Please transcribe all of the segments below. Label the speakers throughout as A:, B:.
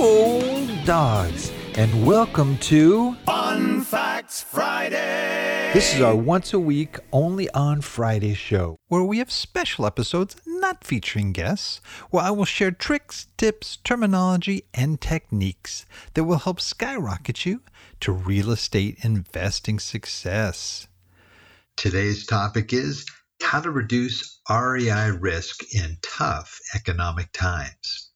A: Old dogs, and welcome to
B: Fun Facts Friday.
A: this is our once a week, only on Friday show, where we have special episodes not featuring guests, where I will share tricks, tips, terminology, and techniques that will help skyrocket you to real estate investing success.
C: Today's topic is how to reduce REI risk in tough economic times.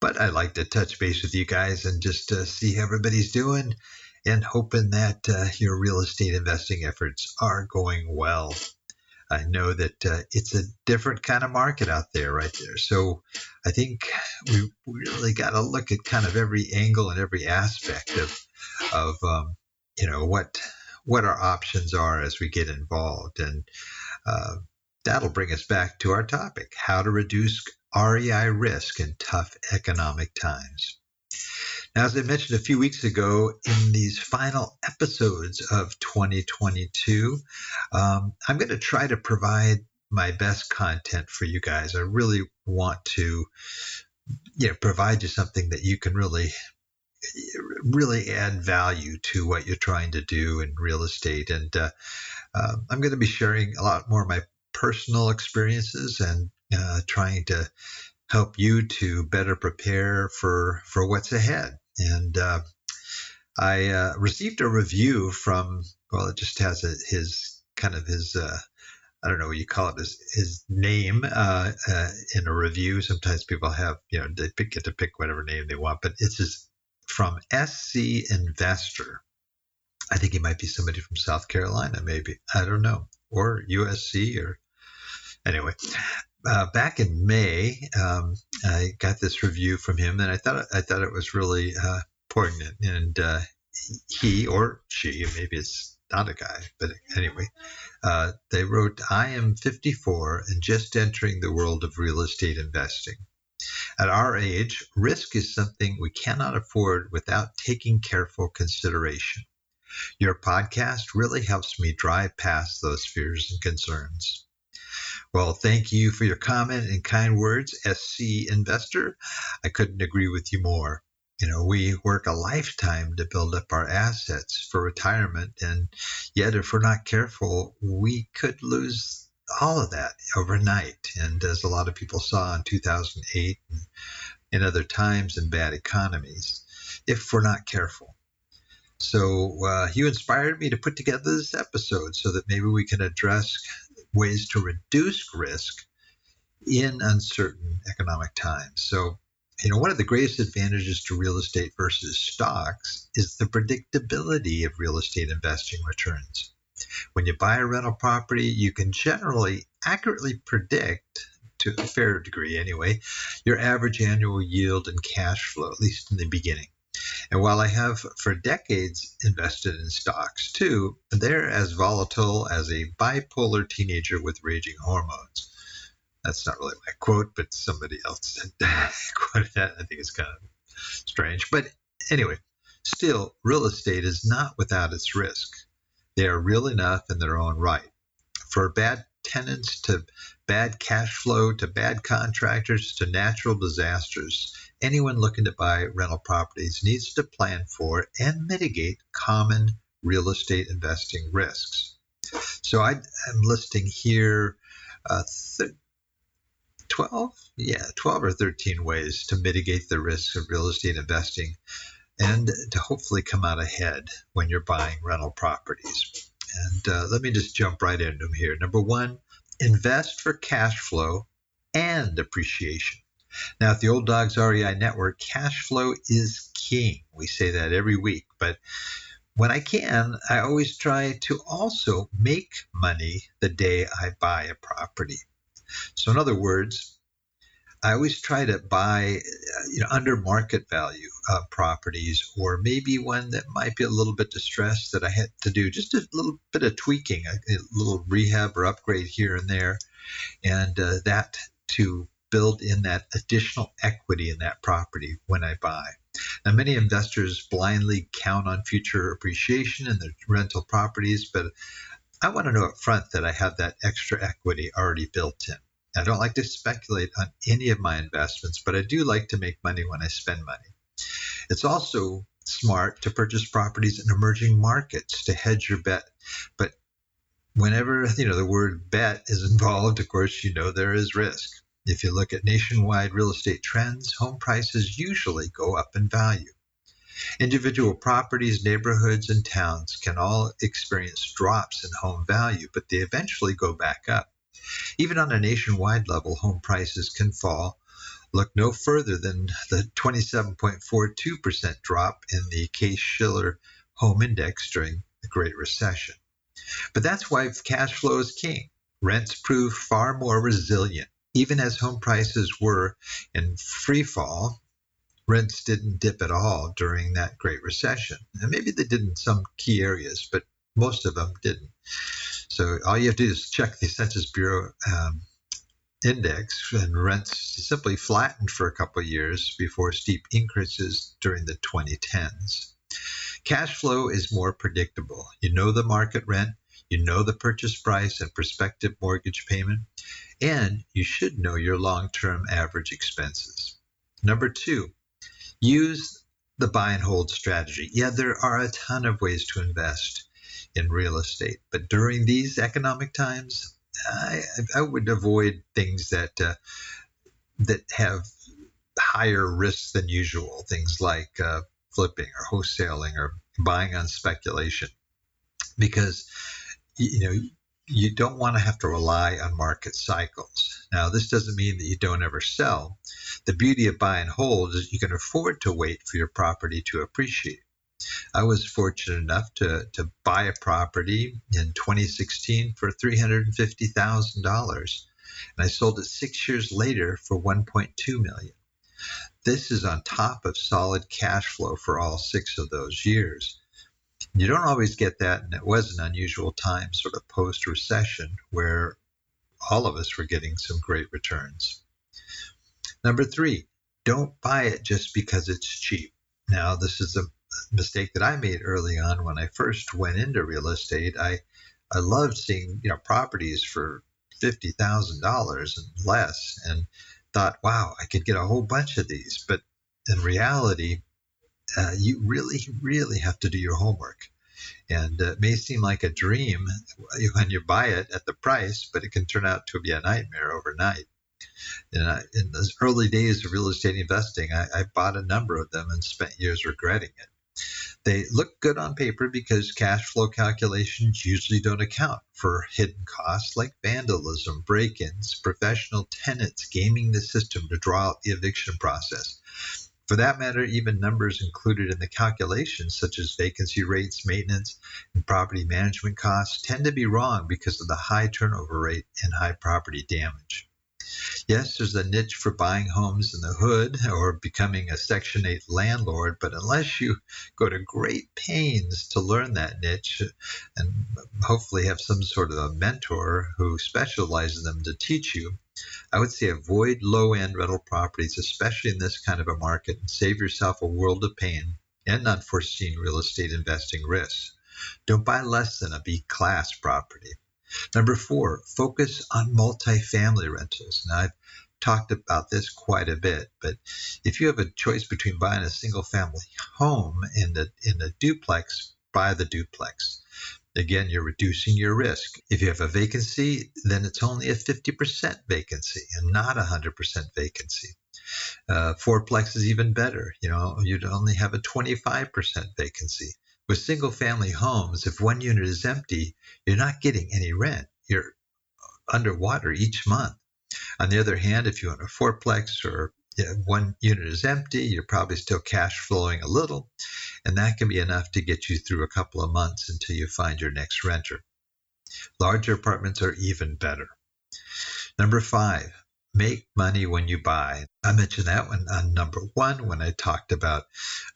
C: But I'd like to touch base with you guys and just uh, see how everybody's doing and hoping that uh, your real estate investing efforts are going well. I know that uh, it's a different kind of market out there, right there. So I think we really got to look at kind of every angle and every aspect of, of um, you know, what what our options are as we get involved. And uh, that'll bring us back to our topic how to reduce REI risk in tough economic times. Now, as I mentioned a few weeks ago, in these final episodes of 2022, um, I'm going to try to provide my best content for you guys. I really want to you know, provide you something that you can really really add value to what you're trying to do in real estate. And uh, uh, I'm going to be sharing a lot more of my personal experiences and uh, trying to help you to better prepare for for what's ahead. And uh, I uh, received a review from well, it just has a, his kind of his. uh, I don't know what you call it, his, his name uh, uh, in a review. Sometimes people have, you know, they pick, get to pick whatever name they want, but it's his from SC Investor. I think he might be somebody from South Carolina, maybe. I don't know. Or USC or anyway. Uh, back in May, um, I got this review from him, and I thought I thought it was really uh, poignant. And uh, he or she, maybe it's not a guy, but anyway, uh, they wrote, "I am 54 and just entering the world of real estate investing." At our age, risk is something we cannot afford without taking careful consideration. Your podcast really helps me drive past those fears and concerns. Well, thank you for your comment and kind words, SC Investor. I couldn't agree with you more. You know, we work a lifetime to build up our assets for retirement, and yet, if we're not careful, we could lose all of that overnight. And as a lot of people saw in 2008 and in other times in bad economies, if we're not careful. So uh, you inspired me to put together this episode so that maybe we can address ways to reduce risk in uncertain economic times. So, you know, one of the greatest advantages to real estate versus stocks is the predictability of real estate investing returns. When you buy a rental property, you can generally accurately predict, to a fair degree anyway, your average annual yield and cash flow, at least in the beginning. And while I have for decades invested in stocks too, they're as volatile as a bipolar teenager with raging hormones. That's not really my quote, but somebody else quoted that. I think it's kind of strange. But anyway, still, real estate is not without its risk. They are real enough in their own right. For bad tenants to bad cash flow to bad contractors to natural disasters, anyone looking to buy rental properties needs to plan for and mitigate common real estate investing risks. So I, am listing here uh, th- 12, yeah, 12 or 13 ways to mitigate the risks of real estate investing and to hopefully come out ahead when you're buying rental properties. And uh, let me just jump right into them here. Number one, invest for cash flow and appreciation. Now, at the Old Dogs REI Network, cash flow is king. We say that every week, but when I can, I always try to also make money the day I buy a property. So, in other words, I always try to buy you know under market value uh, properties, or maybe one that might be a little bit distressed that I had to do just a little bit of tweaking, a, a little rehab or upgrade here and there, and uh, that to build in that additional equity in that property when I buy. Now, many investors blindly count on future appreciation in their rental properties, but I want to know up front that I have that extra equity already built in. I don't like to speculate on any of my investments, but I do like to make money when I spend money. It's also smart to purchase properties in emerging markets to hedge your bet. But whenever you know the word bet is involved, of course, you know there is risk. If you look at nationwide real estate trends, home prices usually go up in value. Individual properties, neighborhoods, and towns can all experience drops in home value, but they eventually go back up. Even on a nationwide level, home prices can fall. Look no further than the 27.42% drop in the Case Shiller Home Index during the Great Recession. But that's why cash flow is king. Rents prove far more resilient. Even as home prices were in free fall, rents didn't dip at all during that Great Recession. And maybe they did in some key areas, but most of them didn't. So all you have to do is check the Census Bureau um, index, and rents simply flattened for a couple of years before steep increases during the 2010s. Cash flow is more predictable. You know the market rent, you know the purchase price and prospective mortgage payment, and you should know your long term average expenses. Number two, use the buy and hold strategy. Yeah, there are a ton of ways to invest in real estate. But during these economic times, I, I would avoid things that uh, that have higher risks than usual. Things like uh, flipping or wholesaling or buying on speculation, because you know you don't want to have to rely on market cycles. Now, this doesn't mean that you don't ever sell. The beauty of buy and hold is you can afford to wait for your property to appreciate. I was fortunate enough to, to buy a property in 2016 for $350,000 and I sold it 6 years later for 1.2 million. This is on top of solid cash flow for all 6 of those years. You don't always get that and it was an unusual time sort of post recession where all of us were getting some great returns. Number 3, don't buy it just because it's cheap. Now, this is a mistake that I made early on when I first went into real estate. I I loved seeing you know properties for fifty thousand dollars and less, and thought, wow, I could get a whole bunch of these. But in reality, uh, you really really have to do your homework. And it may seem like a dream when you buy it at the price, but it can turn out to be a nightmare overnight. And I, in those early days of real estate investing, I, I bought a number of them and spent years regretting it. They look good on paper because cash flow calculations usually don't account for hidden costs like vandalism, break ins, professional tenants gaming the system to draw out the eviction process. For that matter, even numbers included in the calculations, such as vacancy rates, maintenance, and property management costs, tend to be wrong because of the high turnover rate and high property damage. Yes, there's a niche for buying homes in the hood or becoming a Section 8 landlord, but unless you go to great pains to learn that niche and hopefully have some sort of a mentor who specializes them to teach you, I would say avoid low end rental properties, especially in this kind of a market, and save yourself a world of pain and unforeseen real estate investing risks. Don't buy less than a B class property. Number four, focus on multifamily rentals. Now, I've talked about this quite a bit, but if you have a choice between buying a single family home in the in a duplex, buy the duplex. Again, you're reducing your risk. If you have a vacancy, then it's only a 50% vacancy and not a 100% vacancy. Uh, fourplex is even better. You know, you'd only have a 25% vacancy. With single family homes, if one unit is empty, you're not getting any rent. You're underwater each month. On the other hand, if you own a fourplex or one unit is empty, you're probably still cash flowing a little, and that can be enough to get you through a couple of months until you find your next renter. Larger apartments are even better. Number five, make money when you buy. I mentioned that one on number one when I talked about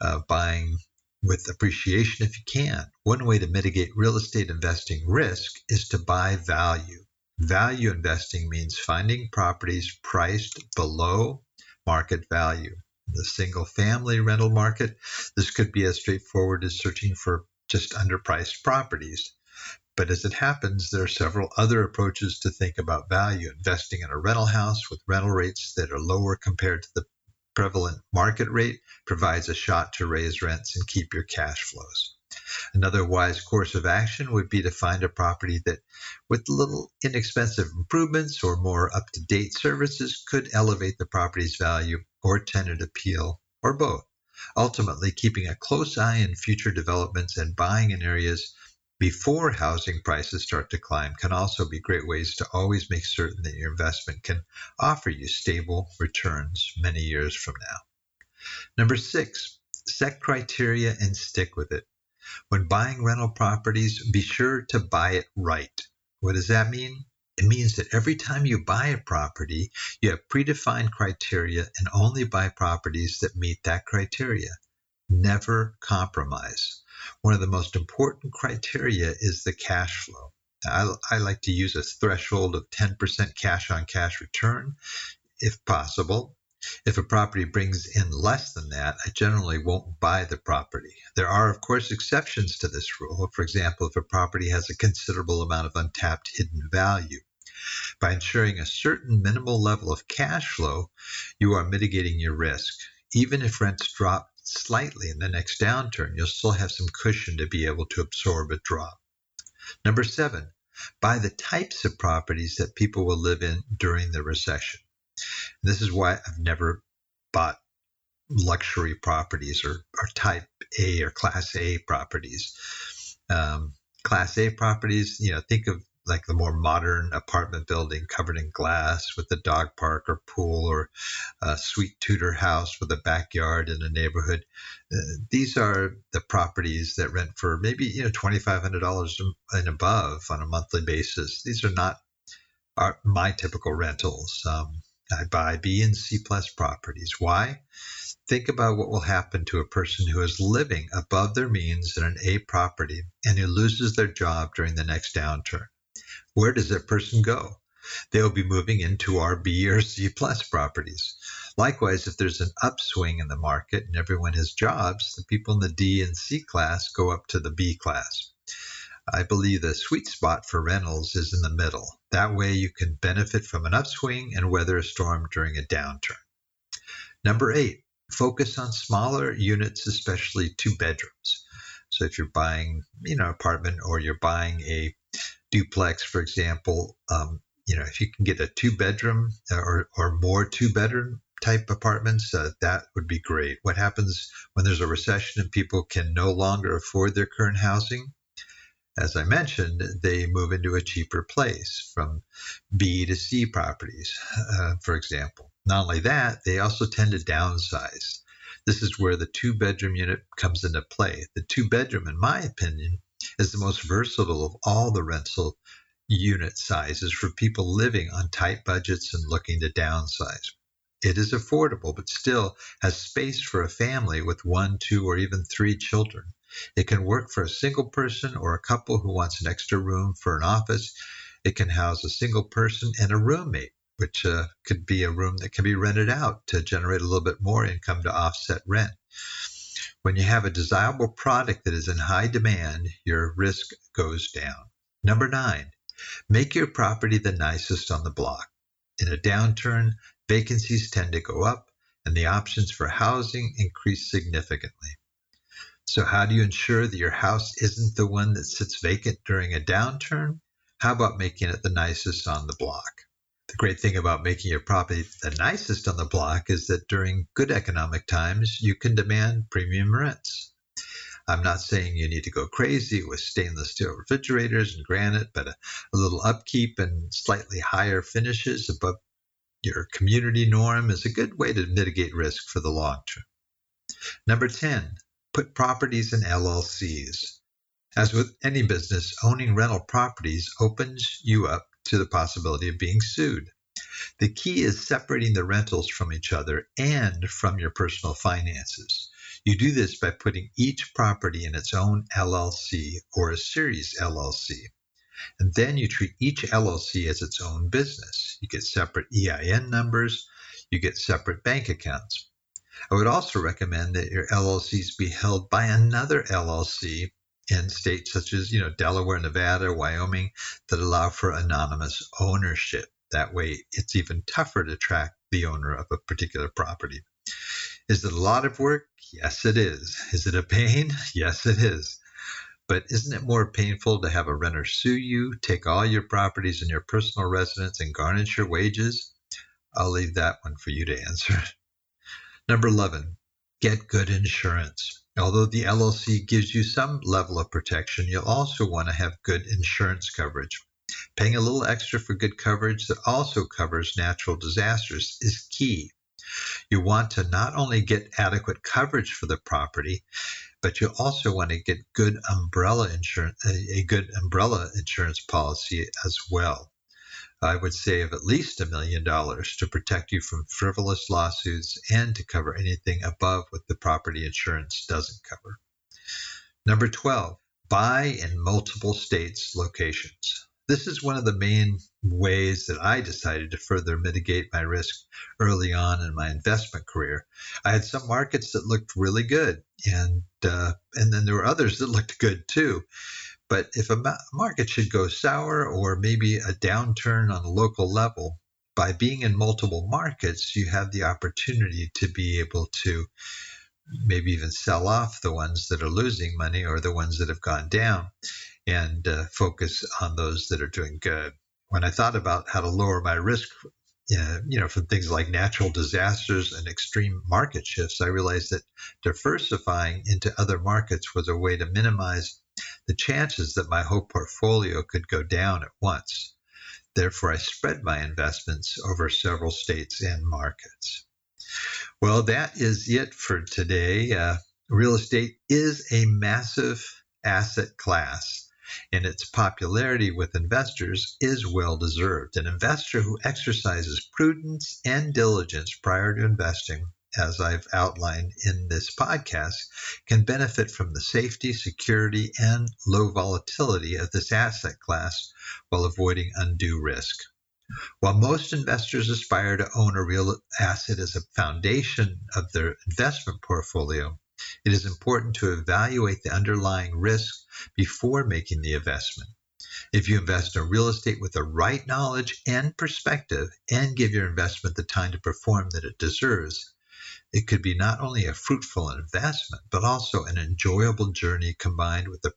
C: uh, buying with appreciation if you can. One way to mitigate real estate investing risk is to buy value. Value investing means finding properties priced below market value. The single family rental market, this could be as straightforward as searching for just underpriced properties. But as it happens, there are several other approaches to think about value. Investing in a rental house with rental rates that are lower compared to the prevalent market rate provides a shot to raise rents and keep your cash flows. Another wise course of action would be to find a property that, with little inexpensive improvements or more up to date services, could elevate the property's value or tenant appeal, or both. Ultimately, keeping a close eye on future developments and buying in areas before housing prices start to climb can also be great ways to always make certain that your investment can offer you stable returns many years from now. Number six, set criteria and stick with it. When buying rental properties, be sure to buy it right. What does that mean? It means that every time you buy a property, you have predefined criteria and only buy properties that meet that criteria. Never compromise one of the most important criteria is the cash flow. I, I like to use a threshold of 10% cash on cash return if possible. If a property brings in less than that, I generally won't buy the property. There are, of course, exceptions to this rule. For example, if a property has a considerable amount of untapped hidden value. By ensuring a certain minimal level of cash flow, you are mitigating your risk. Even if rents drop slightly in the next downturn, you'll still have some cushion to be able to absorb a drop. Number seven, buy the types of properties that people will live in during the recession. This is why I've never bought luxury properties or, or type A or class A properties. Um, class A properties, you know, think of like the more modern apartment building covered in glass with a dog park or pool or a sweet Tudor house with a backyard in a neighborhood. Uh, these are the properties that rent for maybe you know twenty five hundred dollars and above on a monthly basis. These are not my typical rentals. Um, Uh, I buy B and C plus properties. Why? Think about what will happen to a person who is living above their means in an A property and who loses their job during the next downturn where does that person go? They'll be moving into our B or C plus properties. Likewise, if there's an upswing in the market and everyone has jobs, the people in the D and C class go up to the B class. I believe the sweet spot for rentals is in the middle. That way you can benefit from an upswing and weather a storm during a downturn. Number eight, focus on smaller units, especially two bedrooms. So if you're buying, you know, apartment or you're buying a duplex, for example, um, you know, if you can get a two bedroom or, or more two bedroom type apartments, uh, that would be great. What happens when there's a recession and people can no longer afford their current housing? As I mentioned, they move into a cheaper place from B to C properties, uh, for example. Not only that, they also tend to downsize. This is where the two bedroom unit comes into play. The two bedroom, in my opinion, is the most versatile of all the rental unit sizes for people living on tight budgets and looking to downsize. It is affordable, but still has space for a family with one, two, or even three children. It can work for a single person or a couple who wants an extra room for an office. It can house a single person and a roommate, which uh, could be a room that can be rented out to generate a little bit more income to offset rent. When you have a desirable product that is in high demand, your risk goes down. Number nine, make your property the nicest on the block. In a downturn, vacancies tend to go up and the options for housing increase significantly. So, how do you ensure that your house isn't the one that sits vacant during a downturn? How about making it the nicest on the block? The great thing about making your property the nicest on the block is that during good economic times, you can demand premium rents. I'm not saying you need to go crazy with stainless steel refrigerators and granite, but a, a little upkeep and slightly higher finishes above your community norm is a good way to mitigate risk for the long term. Number 10, put properties in LLCs. As with any business, owning rental properties opens you up to the possibility of being sued. The key is separating the rentals from each other and from your personal finances. You do this by putting each property in its own LLC or a series LLC. And then you treat each LLC as its own business. You get separate EIN numbers, you get separate bank accounts. I would also recommend that your LLCs be held by another LLC in states such as, you know, Delaware, Nevada, Wyoming that allow for anonymous ownership. That way it's even tougher to track the owner of a particular property. Is it a lot of work? Yes, it is. Is it a pain? Yes, it is. But isn't it more painful to have a renter sue you, take all your properties in your personal residence, and garnish your wages? I'll leave that one for you to answer. Number 11, get good insurance. Although the LLC gives you some level of protection, you'll also want to have good insurance coverage. Paying a little extra for good coverage that also covers natural disasters is key. You want to not only get adequate coverage for the property, but you also want to get good umbrella insurance, a good umbrella insurance policy as well. I would save at least a million dollars to protect you from frivolous lawsuits and to cover anything above what the property insurance doesn't cover. Number 12, buy in multiple states locations. This is one of the main ways that I decided to further mitigate my risk early on in my investment career. I had some markets that looked really good, and uh, and then there were others that looked good too. But if a market should go sour or maybe a downturn on a local level, by being in multiple markets, you have the opportunity to be able to maybe even sell off the ones that are losing money or the ones that have gone down and uh, focus on those that are doing good. When I thought about how to lower my risk, uh, you know, from things like natural disasters and extreme market shifts, I realized that diversifying into other markets was a way to minimize the chances that my whole portfolio could go down at once. Therefore, I spread my investments over several states and markets. Well, that is it for today. Uh, real estate is a massive asset class and its popularity with investors is well deserved. An investor who exercises prudence and diligence prior to investing, as I've outlined in this podcast, can benefit from the safety, security, and low volatility of this asset class while avoiding undue risk. While most investors aspire to own a real asset as a foundation of their investment portfolio, it is important to evaluate the underlying risk before making the investment. If you invest in real estate with the right knowledge and perspective and give your investment the time to perform that it deserves, it could be not only a fruitful investment, but also an enjoyable journey combined with the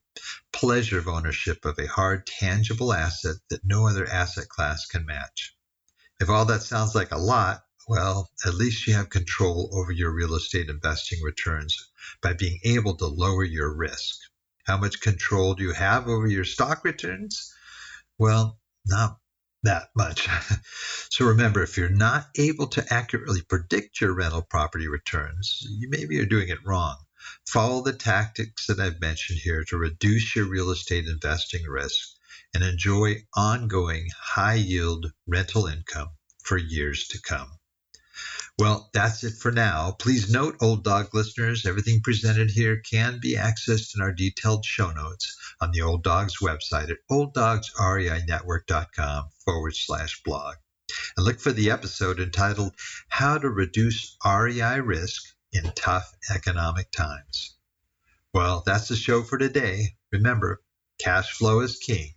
C: pleasure of ownership of a hard, tangible asset that no other asset class can match. If all that sounds like a lot, well, at least you have control over your real estate investing returns by being able to lower your risk. How much control do you have over your stock returns? Well, not that much. so remember, if you're not able to accurately predict your rental property returns, you maybe are doing it wrong. Follow the tactics that I've mentioned here to reduce your real estate investing risk and enjoy ongoing high yield rental income for years to come. Well, that's it for now. Please note, Old Dog listeners, everything presented here can be accessed in our detailed show notes on the Old Dogs website at olddogsreinetwork.com forward slash blog. And look for the episode entitled How to Reduce REI Risk in Tough Economic Times. Well, that's the show for today. Remember, cash flow is king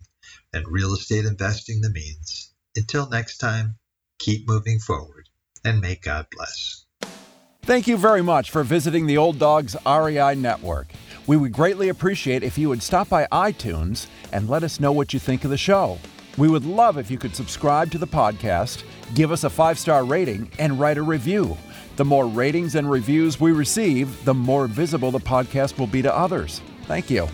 C: and real estate investing the means. Until next time, keep moving forward and may God bless.
D: Thank you very much for visiting the Old Dogs REI Network. We would greatly appreciate if you would stop by iTunes and let us know what you think of the show. We would love if you could subscribe to the podcast, give us a five star rating, and write a review. The more ratings and reviews we receive, the more visible the podcast will be to others. Thank you.